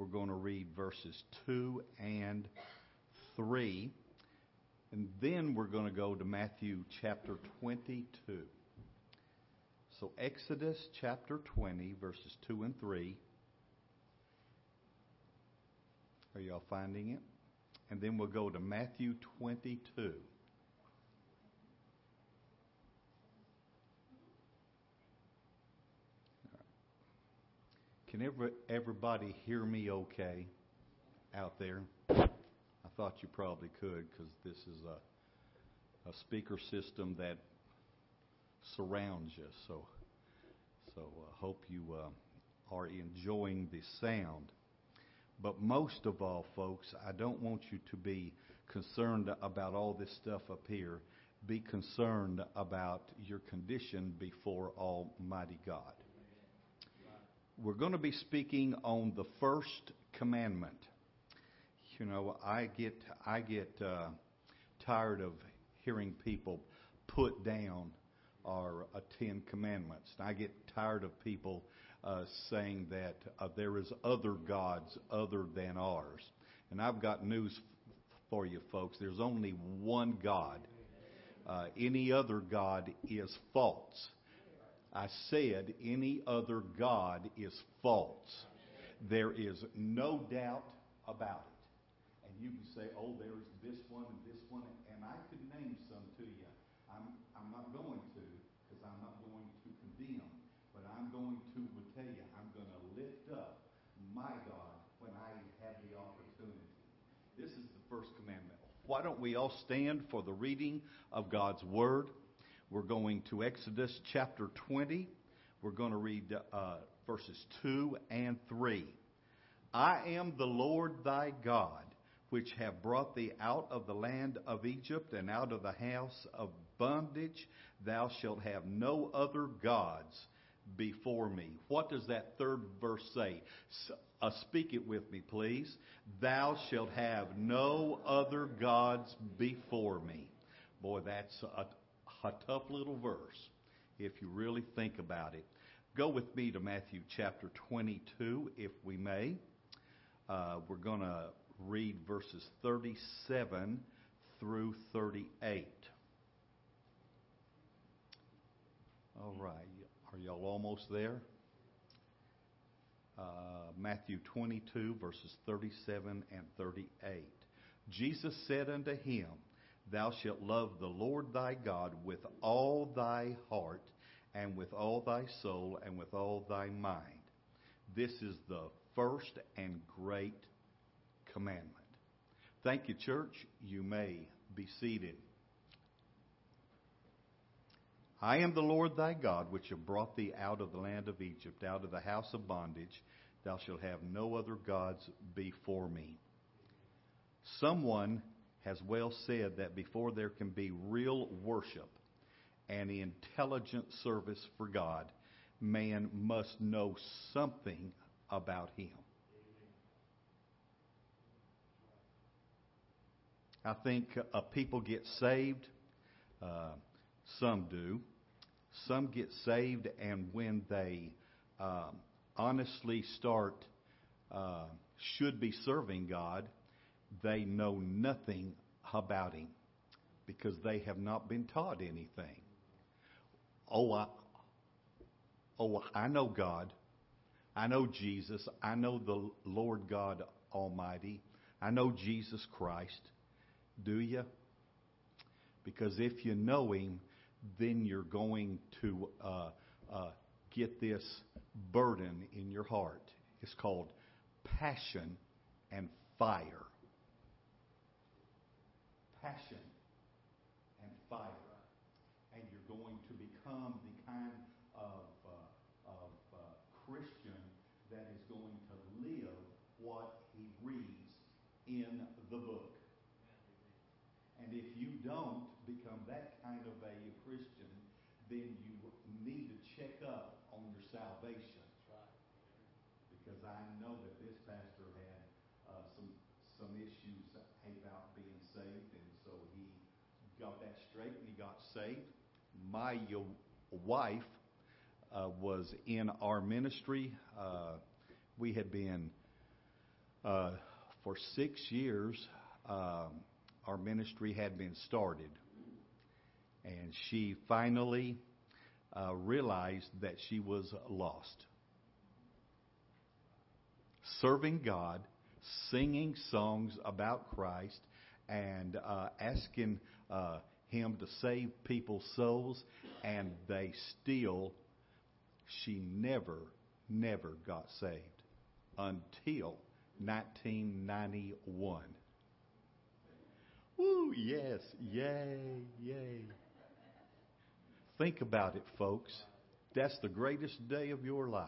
We're going to read verses 2 and 3. And then we're going to go to Matthew chapter 22. So, Exodus chapter 20, verses 2 and 3. Are y'all finding it? And then we'll go to Matthew 22. Can every, everybody hear me okay out there? I thought you probably could because this is a, a speaker system that surrounds you. So, so I uh, hope you uh, are enjoying the sound. But most of all, folks, I don't want you to be concerned about all this stuff up here. Be concerned about your condition before Almighty God we're going to be speaking on the first commandment. You know, I get I get uh, tired of hearing people put down our uh, Ten Commandments. And I get tired of people uh, saying that uh, there is other gods other than ours. And I've got news for you, folks. There's only one God. Uh, any other God is false. I said any other God is false. There is no doubt about it. And you can say, oh, there's this one and this one, and I could name some to you. I'm, I'm not going to, because I'm not going to condemn, but I'm going to tell you, I'm going to lift up my God when I have the opportunity. This is the first commandment. Why don't we all stand for the reading of God's Word? We're going to Exodus chapter 20. We're going to read uh, verses 2 and 3. I am the Lord thy God, which have brought thee out of the land of Egypt and out of the house of bondage. Thou shalt have no other gods before me. What does that third verse say? Uh, speak it with me, please. Thou shalt have no other gods before me. Boy, that's a, a tough little verse if you really think about it. Go with me to Matthew chapter 22, if we may. Uh, we're going to read verses 37 through 38. All right. Are y'all almost there? Uh, Matthew 22, verses 37 and 38. Jesus said unto him, Thou shalt love the Lord thy God with all thy heart, and with all thy soul, and with all thy mind. This is the first and great commandment. Thank you, church. You may be seated. I am the Lord thy God, which have brought thee out of the land of Egypt, out of the house of bondage. Thou shalt have no other gods before me. Someone has well said that before there can be real worship and intelligent service for God, man must know something about Him. I think uh, people get saved. Uh, some do. Some get saved, and when they um, honestly start, uh, should be serving God, they know nothing about Him because they have not been taught anything. Oh, I, oh, I know God. I know Jesus. I know the Lord God Almighty. I know Jesus Christ. Do you? Because if you know Him, then you're going to uh, uh, get this burden in your heart. It's called passion and fire passion and fire. And you're going to become the kind of, uh, of uh, Christian that is going to live what he reads in the book. And if you don't become that kind of a Christian, then you need to check up on your salvation. Because I know that this pastor had uh, some some issues about being saved, and so he got that straight and he got saved. My wife uh, was in our ministry. Uh, we had been Uh, for six years, um, our ministry had been started, and she finally uh, realized that she was lost. Serving God, singing songs about Christ, and uh, asking uh, Him to save people's souls, and they still, she never, never got saved until 1991. Woo, yes, yay, yay. Think about it, folks. That's the greatest day of your life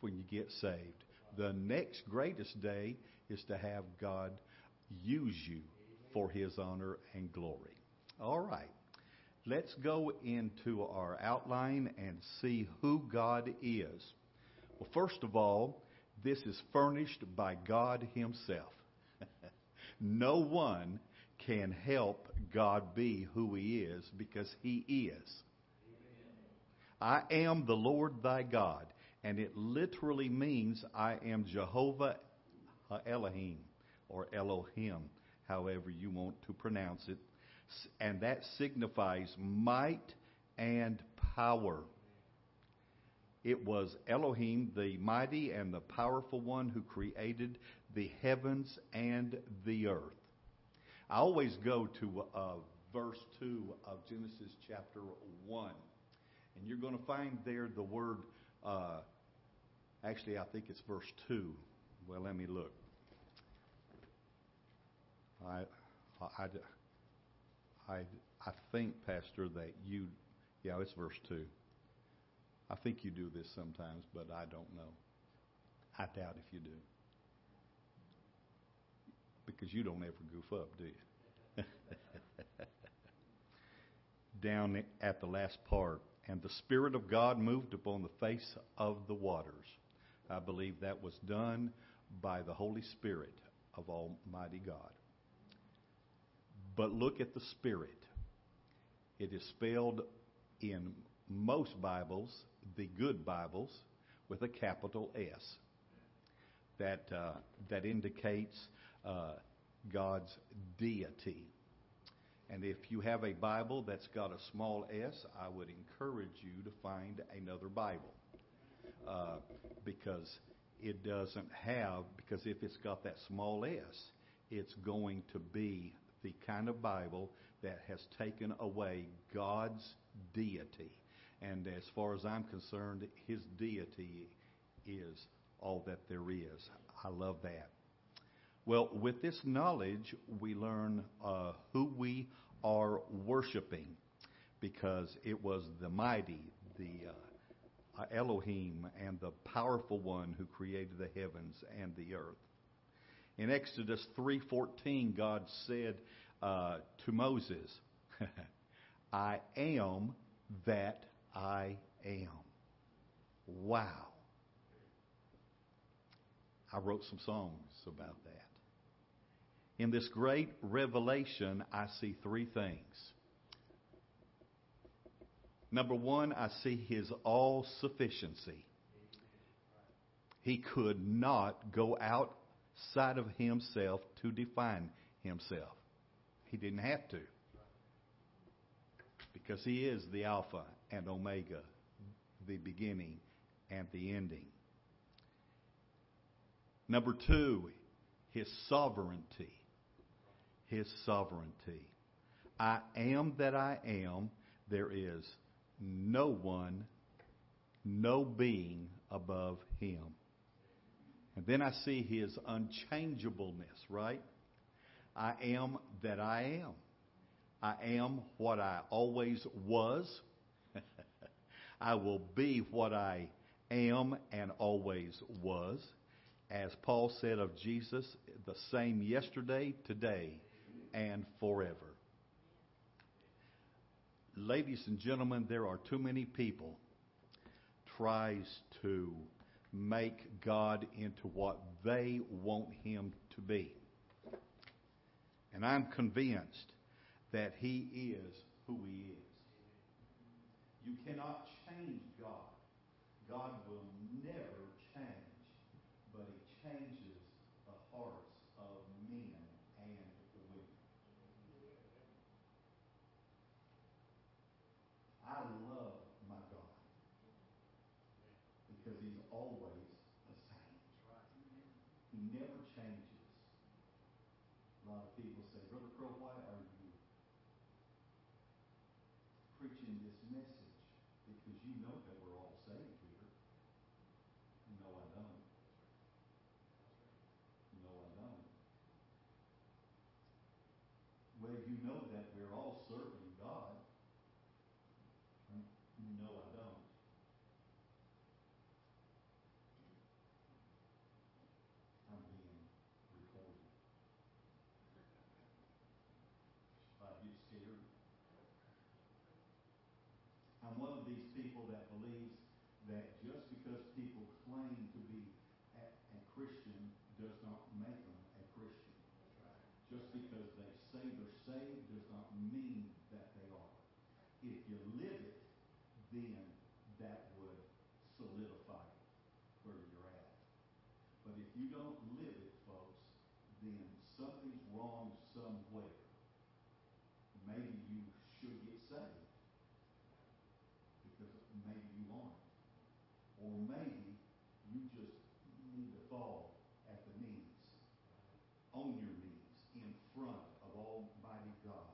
when you get saved. The next greatest day is to have God use you for His honor and glory. All right. Let's go into our outline and see who God is. Well, first of all, this is furnished by God Himself. no one can help God be who He is because He is. I am the Lord thy God, and it literally means I am Jehovah Elohim or Elohim, however you want to pronounce it. And that signifies might and power. It was Elohim, the mighty and the powerful one who created the heavens and the earth. I always go to uh, verse 2 of Genesis chapter 1. And you're going to find there the word, uh, actually, I think it's verse 2. Well, let me look. I, I, I, I I think, Pastor, that you, yeah, it's verse 2. I think you do this sometimes, but I don't know. I doubt if you do. Because you don't ever goof up, do you? Down at the last part, and the Spirit of God moved upon the face of the waters. I believe that was done by the Holy Spirit of Almighty God. But look at the Spirit. It is spelled in most Bibles, the good Bibles, with a capital S. That, uh, that indicates uh, God's deity. And if you have a Bible that's got a small s, I would encourage you to find another Bible. Uh, because it doesn't have, because if it's got that small s, it's going to be the kind of Bible that has taken away God's deity. And as far as I'm concerned, his deity is all that there is. I love that. Well, with this knowledge, we learn uh, who we are worshiping because it was the mighty, the uh, Elohim, and the powerful one who created the heavens and the earth. In Exodus 3:14, God said uh, to Moses, "I am that I am." Wow. I wrote some songs about that. In this great revelation, I see three things. Number one, I see his all sufficiency. He could not go outside of himself to define himself. He didn't have to. Because he is the Alpha and Omega, the beginning and the ending. Number two, his sovereignty. His sovereignty. I am that I am. There is no one, no being above him. And then I see his unchangeableness, right? I am that I am. I am what I always was. I will be what I am and always was. As Paul said of Jesus, the same yesterday, today, and forever. Ladies and gentlemen, there are too many people tries to make God into what they want him to be. And I'm convinced that he is who he is. You cannot change God. God will never change, but he changes people say, Brother Crow, why are you preaching this message? Because you know that we're all saved here. No, I don't. No, I don't. Well, you know that we're all serving God. No, I don't. I'm being recorded. I get scared. I'm one of these people that believes that just because people claim to be a, a Christian does not make them a Christian. Just because they say they're saved does not mean that they are. If you live it, then that would solidify where you're at. But if you don't live it, folks, then something's wrong somewhere. Maybe you should get saved because maybe you aren't. Or maybe you just need to fall at the knees, on your knees, in front of Almighty God,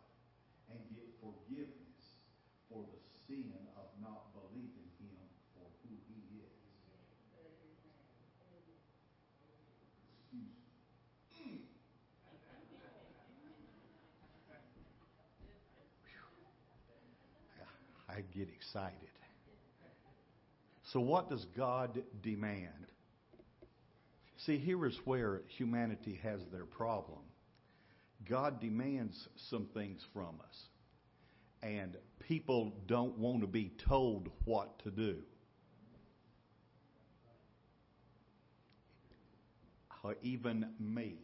and get forgiveness for the sin of not believing Him for who He is. Excuse me. I get excited. So, what does God demand? See, here is where humanity has their problem. God demands some things from us, and people don't want to be told what to do. Or even me.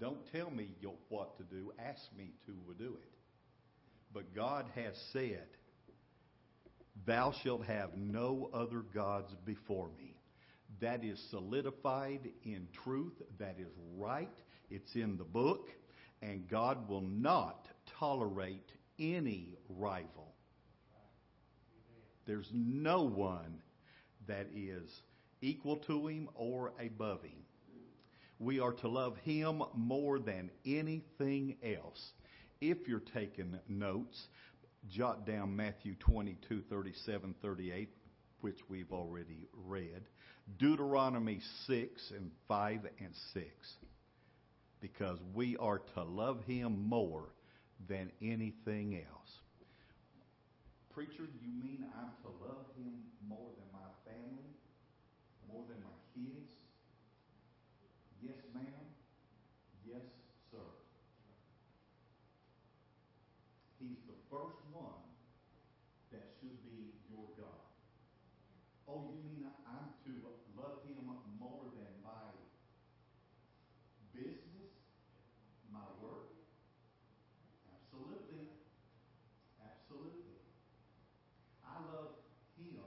Don't tell me what to do, ask me to do it. But God has said, Thou shalt have no other gods before me. That is solidified in truth. That is right. It's in the book. And God will not tolerate any rival. There's no one that is equal to him or above him. We are to love him more than anything else. If you're taking notes, jot down Matthew 22, 37, 38, which we've already read. Deuteronomy 6 and 5 and 6. Because we are to love him more than anything else. Preacher, you mean I'm to love him more than my family? More than my kids? Yes, ma'am. Yes, sir. He's the first one that should be your God. Oh, you mean I'm to love him more than my business, my work? Absolutely. Absolutely. I love him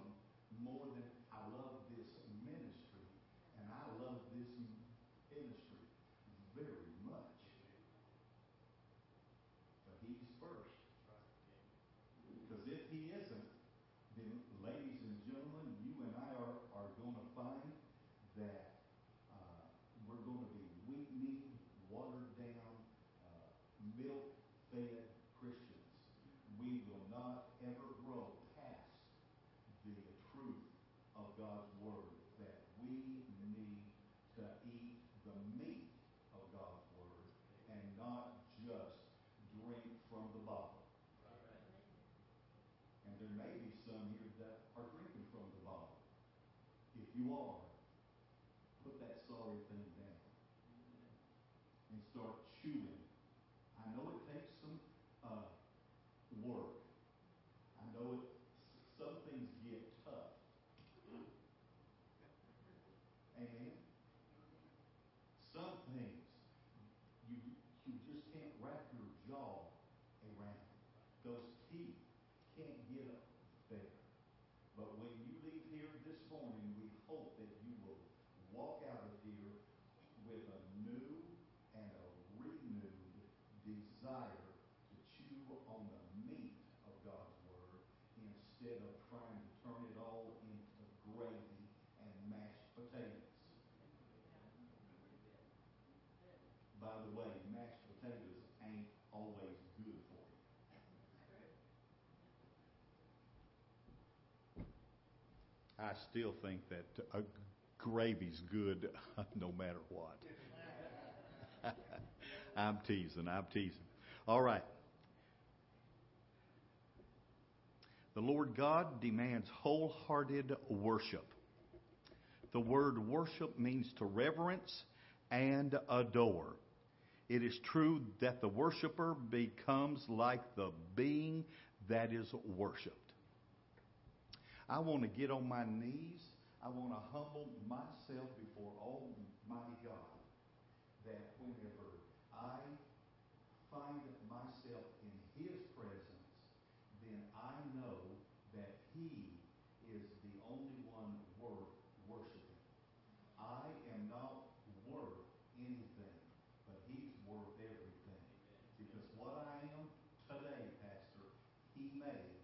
more than I love this ministry, and I love this ministry very much. But he's first. Because if he isn't, then ladies and gentlemen, you and I are, are going to find that uh, we're going to be weak-kneed, watered-down, uh, milk-fed Christians. We will not ever grow past the truth of God's Word, that we need to eat the meat of God's Word and not just drink from the bottle. And there may be some here that are drinking from the bottle. If you are, put that sorry thing down and start chewing. I know it takes some uh, work. I know it. Some things get tough. Amen. Some things you you just can't wrap your jaw around. Those teeth can't get up there. But when you leave here this morning, we hope that you will walk out of here with a new and a renewed desire I still think that gravy's good no matter what. I'm teasing. I'm teasing. All right. The Lord God demands wholehearted worship. The word worship means to reverence and adore. It is true that the worshiper becomes like the being that is worshiped. I want to get on my knees. I want to humble myself before Almighty God. That whenever I find myself in His presence, then I know that He is the only one worth worshiping. I am not worth anything, but He's worth everything. Because what I am today, Pastor, He made,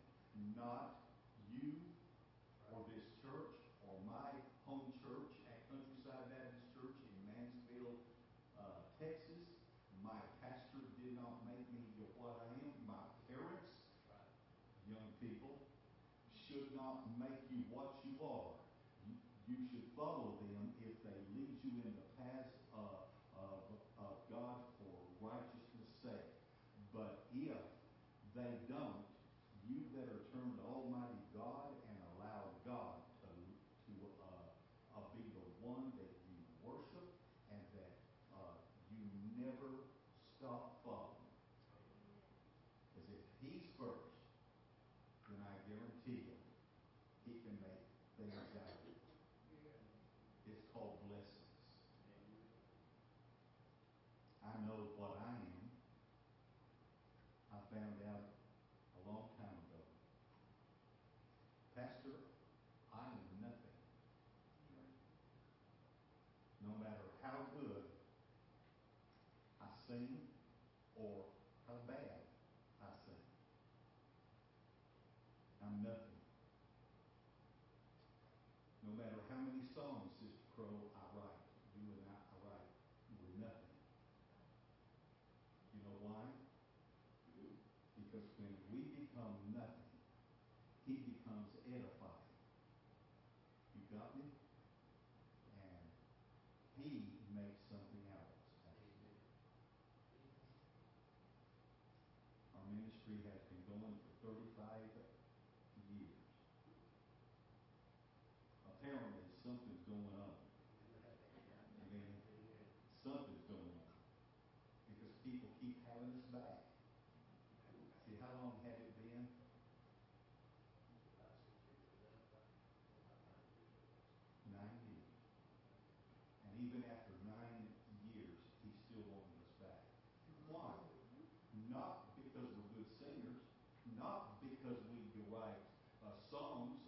not you or this church or my home church at Countryside Baptist Church in Mansfield, uh, Texas. My pastor did not make me what I am. My parents, young people, should not make you what you are. You, should follow them if they lead you in the paths of, of, of God for righteousness' sake. But if they don't, you better turn to Almighty God and allow God to, to uh, uh, be the one that you worship and that uh, you never stop following. Because if He's first, then I guarantee you, He can make things out of it. It's called blessings. I know what I am. I found out a long time ago. Pastor, I am nothing. No matter how good I sing or how bad I sing. I'm nothing. No matter how many songs, Sister Crow, I write, you and I, I write, we're nothing. You know why? Because when we become nothing, he becomes edified. You got me? And he makes something out of us. Our ministry has been going for 35 years. Apparently, something's going on. Amen. Something's going on. Because people keep having us back. See, how long had it been? Nine years. And even after nine years, he still wanted us back. Why? Not because we're good singers, not because we write uh, songs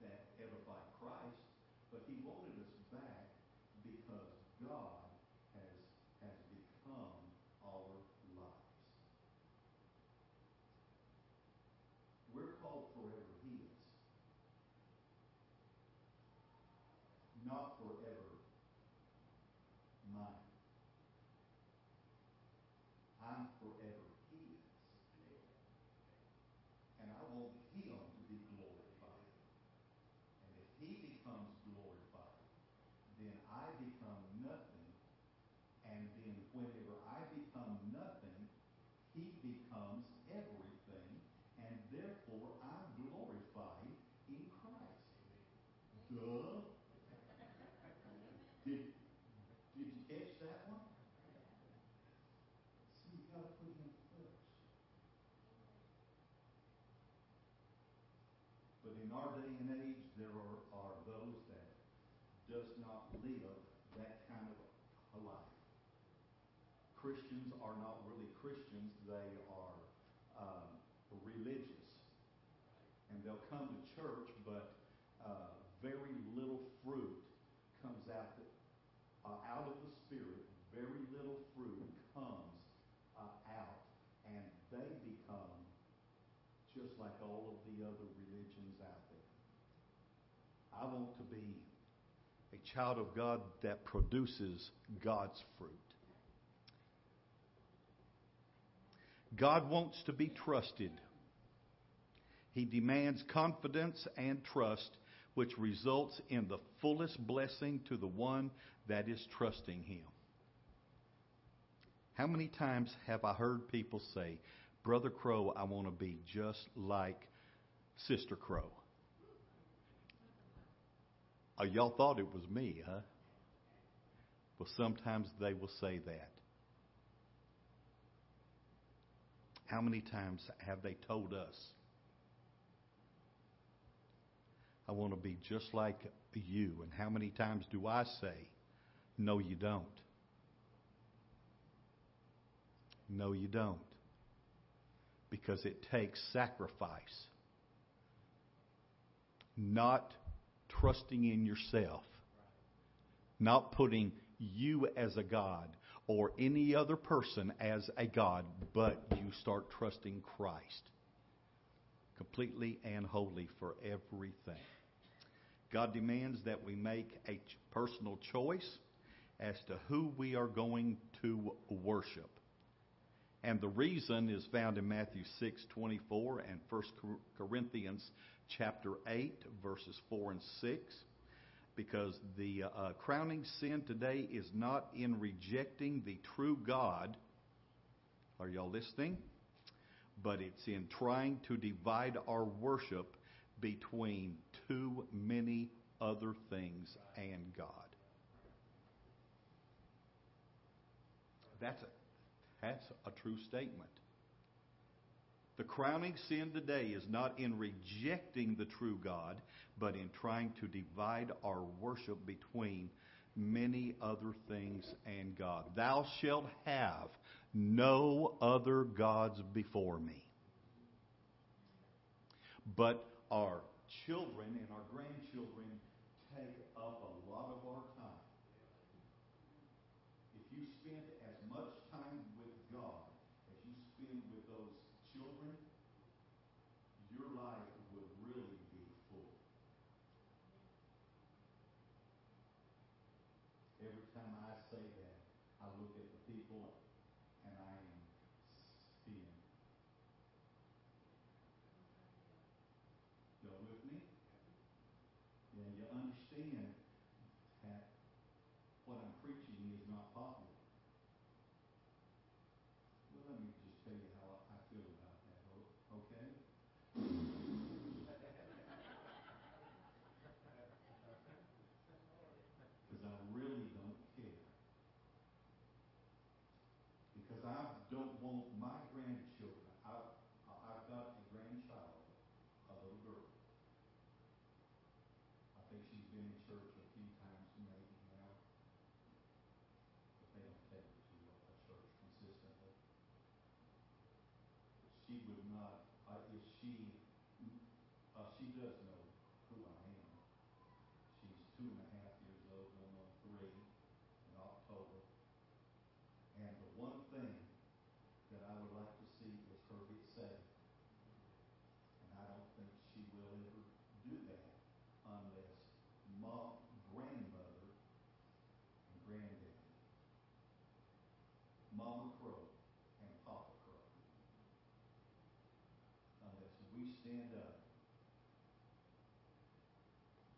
that edify Christ, but he wanted us back because God has, has become our lives. We're called forever His, not forever mine. I'm forever His. And I want Him to be glorified. And if He becomes glorified, then I become nothing. And then whenever I become nothing, He becomes everything. And therefore, I'm glorified in Christ. Duh. Did, did you catch that one? See, you gotta put Him first. But in our day and age, there are, are those that does not live that kind of a life. Christians are not really Christians, they are um, religious. And they'll come to church, but uh, very little fruit comes out, the, uh, out of the Spirit. Very little fruit comes uh, out, and they become just like all of the other religions out there. I want to be a child of God that produces God's fruit. God wants to be trusted. He demands confidence and trust which results in the fullest blessing to the one that is trusting Him. How many times have I heard people say, Brother Crow, I want to be just like Sister Crow? Oh, y'all thought it was me, huh? Well, sometimes they will say that. How many times have they told us, I want to be just like you? And how many times do I say, No, you don't? No, you don't. Because it takes sacrifice. Not trusting in yourself. Not putting you as a God or any other person as a God, but you start trusting Christ completely and wholly for everything. God demands that we make a personal choice as to who we are going to worship. And the reason is found in Matthew 6:24 and 1 Corinthians chapter 8 verses 4 and 6 because the uh, crowning sin today is not in rejecting the true God. Are y'all listening? But it's in trying to divide our worship between too many other things and God. That's a, that's a true statement. The crowning sin today is not in rejecting the true God, but in trying to divide our worship between many other things and God. Thou shalt have no other gods before me. But our children and our grandchildren take up a lot of our time. If you spend as much time with God as you spend with those children, your life would really be full. Every time I say that, I look at the people and I am seeing. Y'all with me? Yeah, you understand that what I'm preaching is not popular. Well, let me just tell you how I feel about that, okay? Because I really don't care. Because I don't want my grandchildren, I, I- I've got a grandchild, a little girl. I think she's been in church a few times maybe now. But they don't take her to a a church consistently. She would not, uh, if she, uh, she does know who I am. She's two and a half years old, going on three in October. And the one thing that I would like to see is her get saved. And I don't think she will ever do that unless mom, grandmother, and granddaddy, Mama Crow and Papa Crow, unless we stand up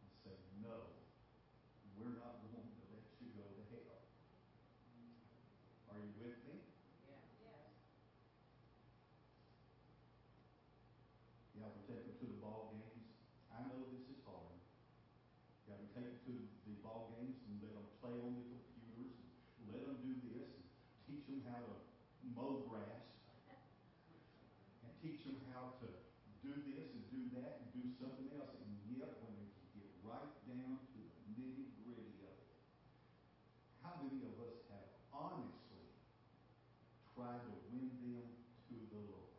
and say, no, we're not going to let you go to hell. Are you with me? Yeah, Yes. Yeah, we take them to the ball games. I know this is hard. Yeah, we take them to the ball games and let them play on the computers, and let them do this, and teach them how to mow grass, and teach them how to do this and do that and do something else. And yet, when we get right down to the nitty gritty of it, how many of us have honestly tried to win them to the Lord?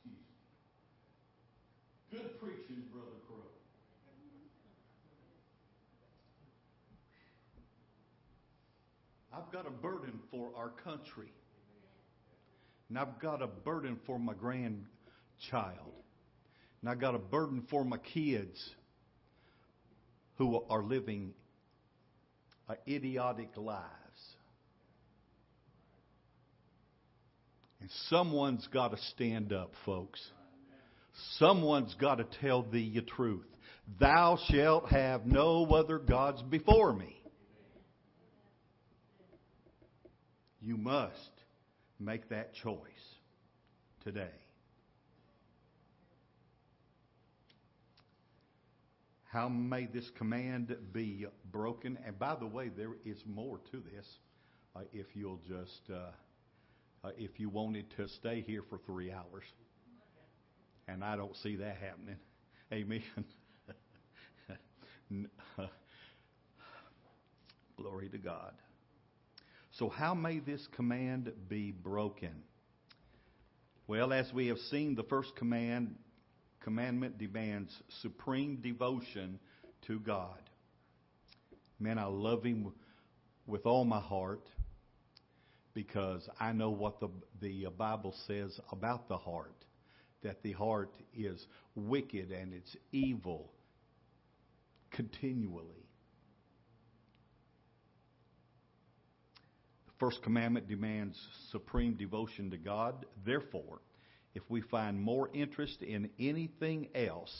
Excuse me. Good preaching, Brother Crow. I've got a burden for our country. And I've got a burden for my grandchild. And I've got a burden for my kids who are living idiotic lives. And someone's got to stand up, folks. Someone's got to tell thee the truth. Thou shalt have no other gods before me. You must make that choice today. How may this command be broken? And by the way, there is more to this. Uh, if you'll just, uh, uh, if you wanted to stay here for three hours, and I don't see that happening. Amen. Glory to God. So, how may this command be broken? Well, as we have seen, the first command commandment demands supreme devotion to God. Man, I love Him with all my heart because I know what the, the Bible says about the heart that the heart is wicked and it's evil continually. The first commandment demands supreme devotion to God. Therefore, if we find more interest in anything else,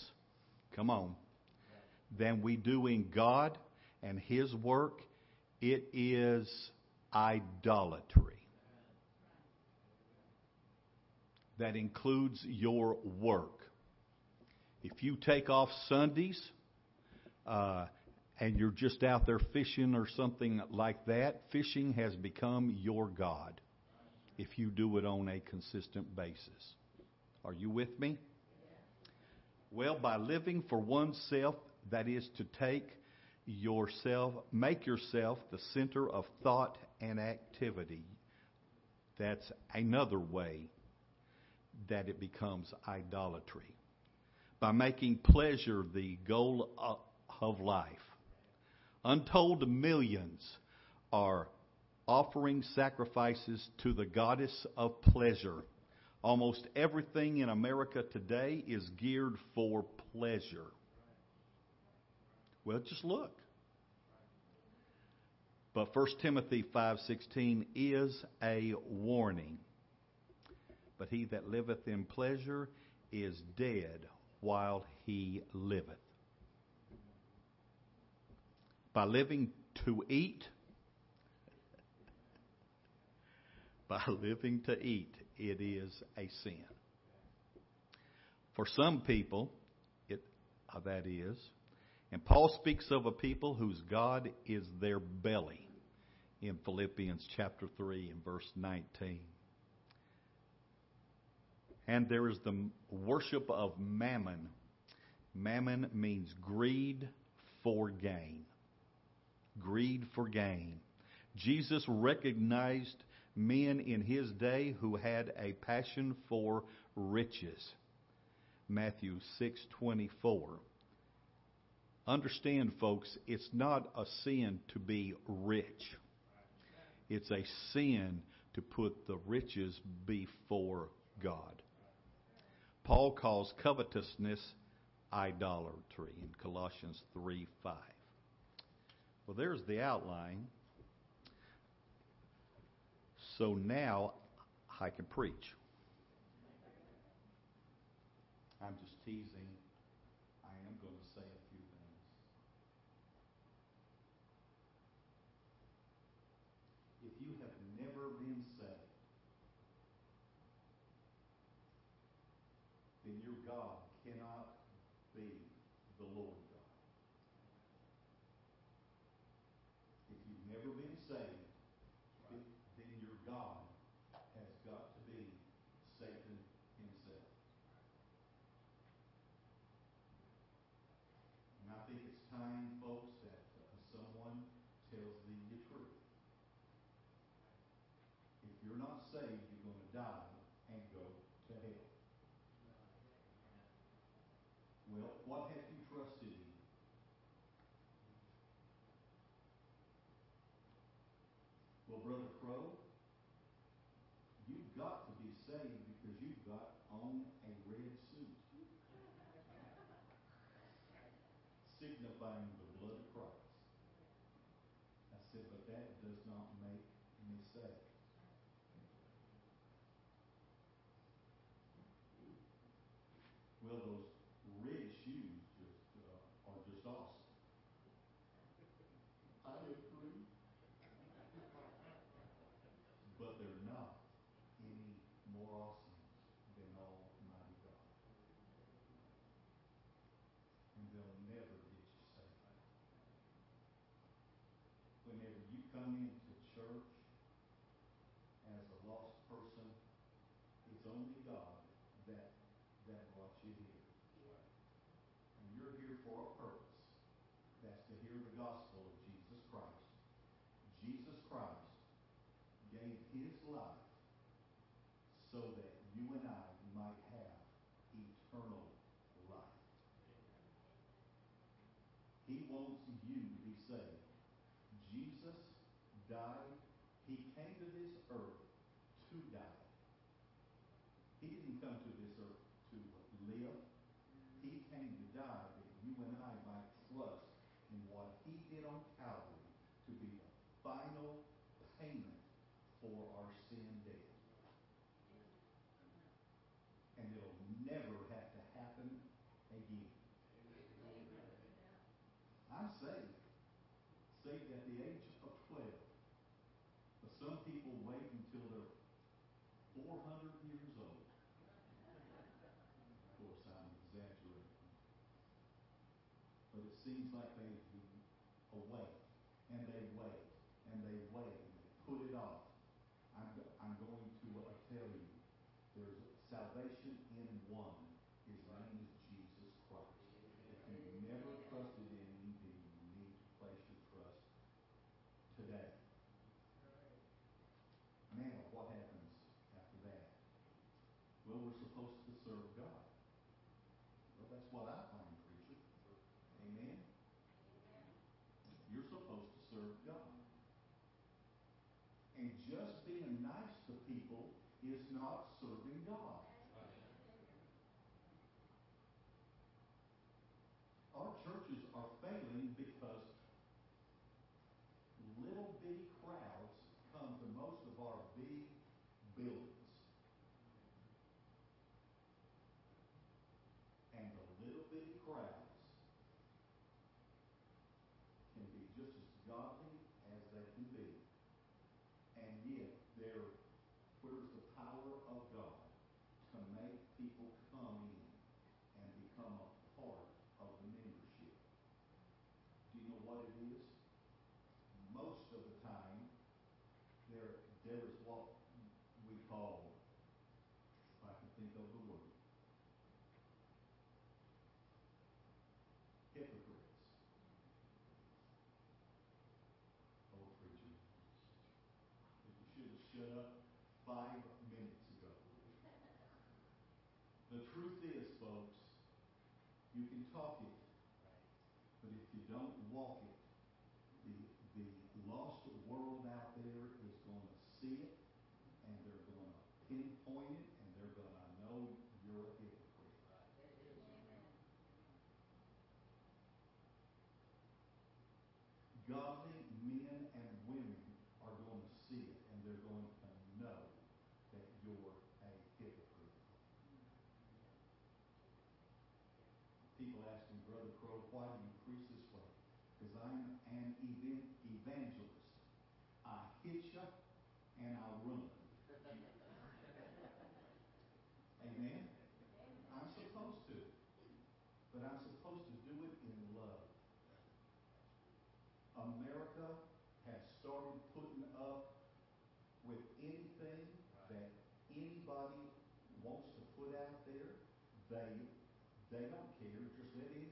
come on, than we do in God and His work, it is idolatry. That includes your work. If you take off Sundays uh, and you're just out there fishing or something like that, fishing has become your God if you do it on a consistent basis. Are you with me? Well, by living for oneself, that is to take yourself, make yourself the center of thought and activity. That's another way that it becomes idolatry. By making pleasure the goal of life. Untold millions are offering sacrifices to the goddess of pleasure Almost everything in America today is geared for pleasure. Well, just look. But 1 Timothy 5:16 is a warning. But he that liveth in pleasure is dead while he liveth. By living to eat, by living to eat, it is a sin. For some people, it uh, that is, and Paul speaks of a people whose God is their belly in Philippians chapter 3 and verse 19. And there is the worship of mammon. Mammon means greed for gain. Greed for gain. Jesus recognized men in his day who had a passion for riches. Matthew 6:24. Understand folks, it's not a sin to be rich. It's a sin to put the riches before God. Paul calls covetousness idolatry in Colossians 3 5. Well, there's the outline. So now I can preach. I'm just teasing. I am going to say a few things. If you have never been saved, then your God cannot be the Lord God. If you've never been saved, God has got to be Satan himself. And I think it's time, folks, that uh, someone tells thee the truth. If you're not saved, you're going to die and go to hell. Well, what have you trusted in? Well, Brother Crow, got to be saved because you've got on a red suit. Signifying Coming to church seems like they await and they wait, and they wait, and they put it off. I'm, I'm going to uh, tell you, there's salvation in one. of the time, there, there is what we call, if I can think of the word, hypocrites. old preacher. You should have shut up five minutes ago. the truth is, folks, you can talk it, but if you don't walk it, started putting up with anything right. that anybody wants to put out there. They they don't care. Just let it.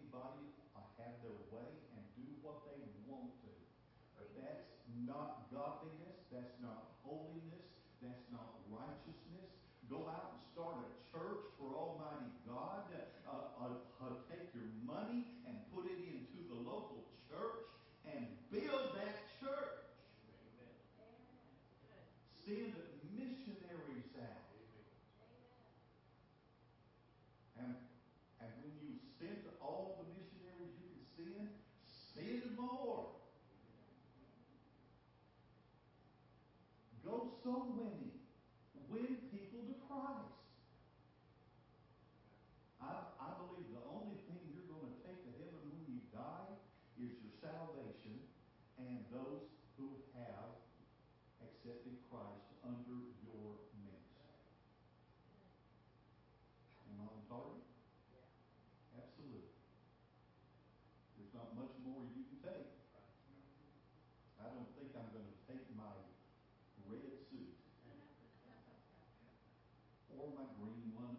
Green one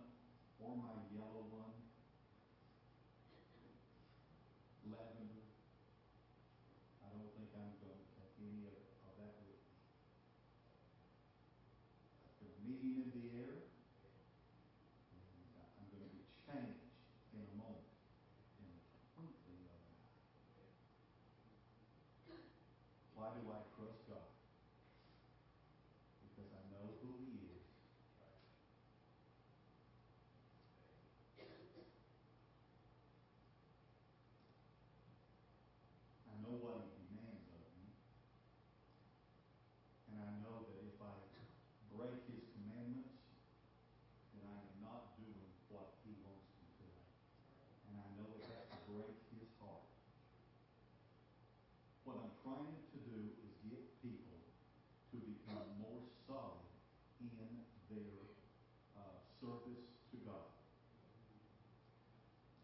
or my yellow one, lavender. I don't think I'm going to take any of, of that with me. There's a meeting in the air, and I'm going to be changed in a moment, in the twinkling of an eye. Why do I trust God? Because I know who He is. I know what He demands of me. And I know that if I break His commandments, then I am not doing what He wants me to. And I know it has to break His heart. What I'm trying to do is get people to become more solid in their uh, service to God.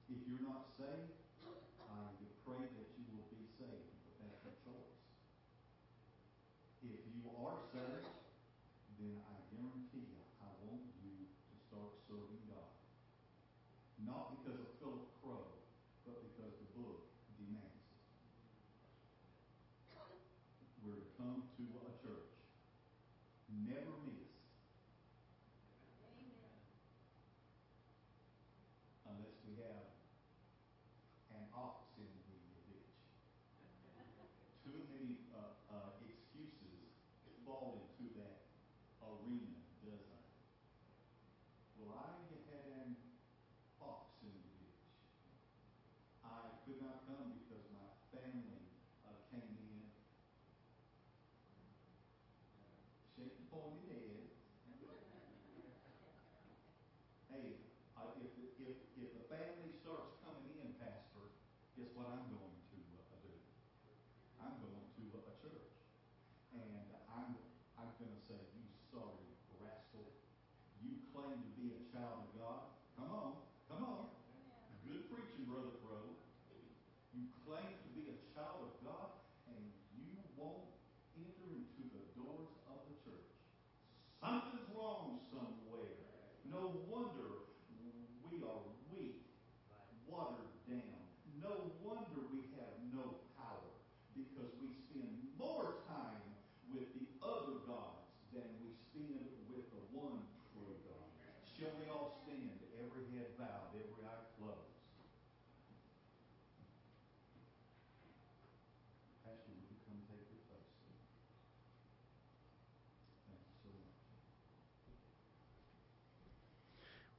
If you're not saved, I pray that you will be saved, but that's your choice. If you are saved, then I guarantee you, I want you to start serving God. Not because of Philip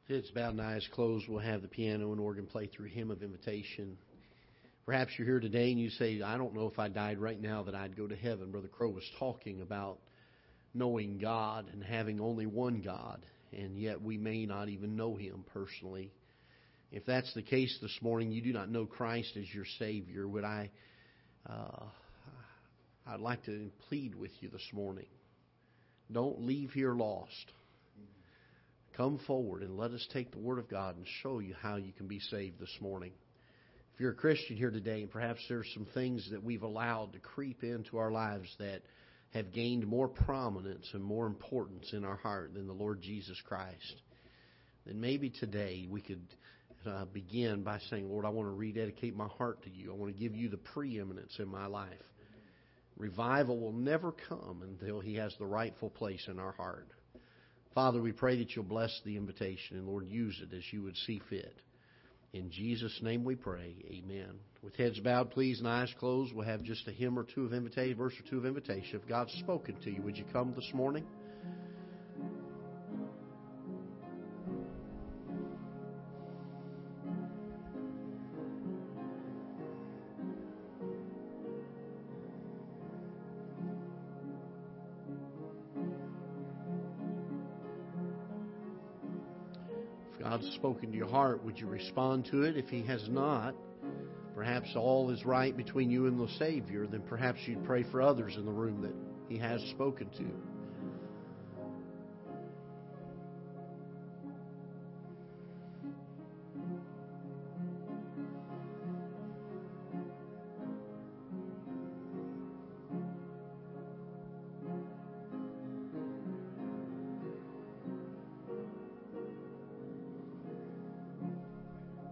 Heads bowed and eyes closed, we'll have the piano and organ play through Hymn of Invitation. Perhaps you're here today and you say, I don't know if I died right now that I'd go to heaven. Brother Crow was talking about knowing God and having only one God, and yet we may not even know Him personally. If that's the case this morning, you do not know Christ as your Savior, would I, uh, I'd like to plead with you this morning. Don't leave here lost. Come forward and let us take the Word of God and show you how you can be saved this morning. If you're a Christian here today, and perhaps there's some things that we've allowed to creep into our lives that have gained more prominence and more importance in our heart than the Lord Jesus Christ, then maybe today we could uh, begin by saying, Lord, I want to rededicate my heart to you. I want to give you the preeminence in my life. Revival will never come until He has the rightful place in our heart. Father, we pray that you'll bless the invitation and, Lord, use it as you would see fit. In Jesus' name we pray. Amen. With heads bowed, please, and eyes closed, we'll have just a hymn or two of invitation, verse or two of invitation. If God's spoken to you, would you come this morning? Spoken to your heart, would you respond to it? If He has not, perhaps all is right between you and the Savior, then perhaps you'd pray for others in the room that He has spoken to.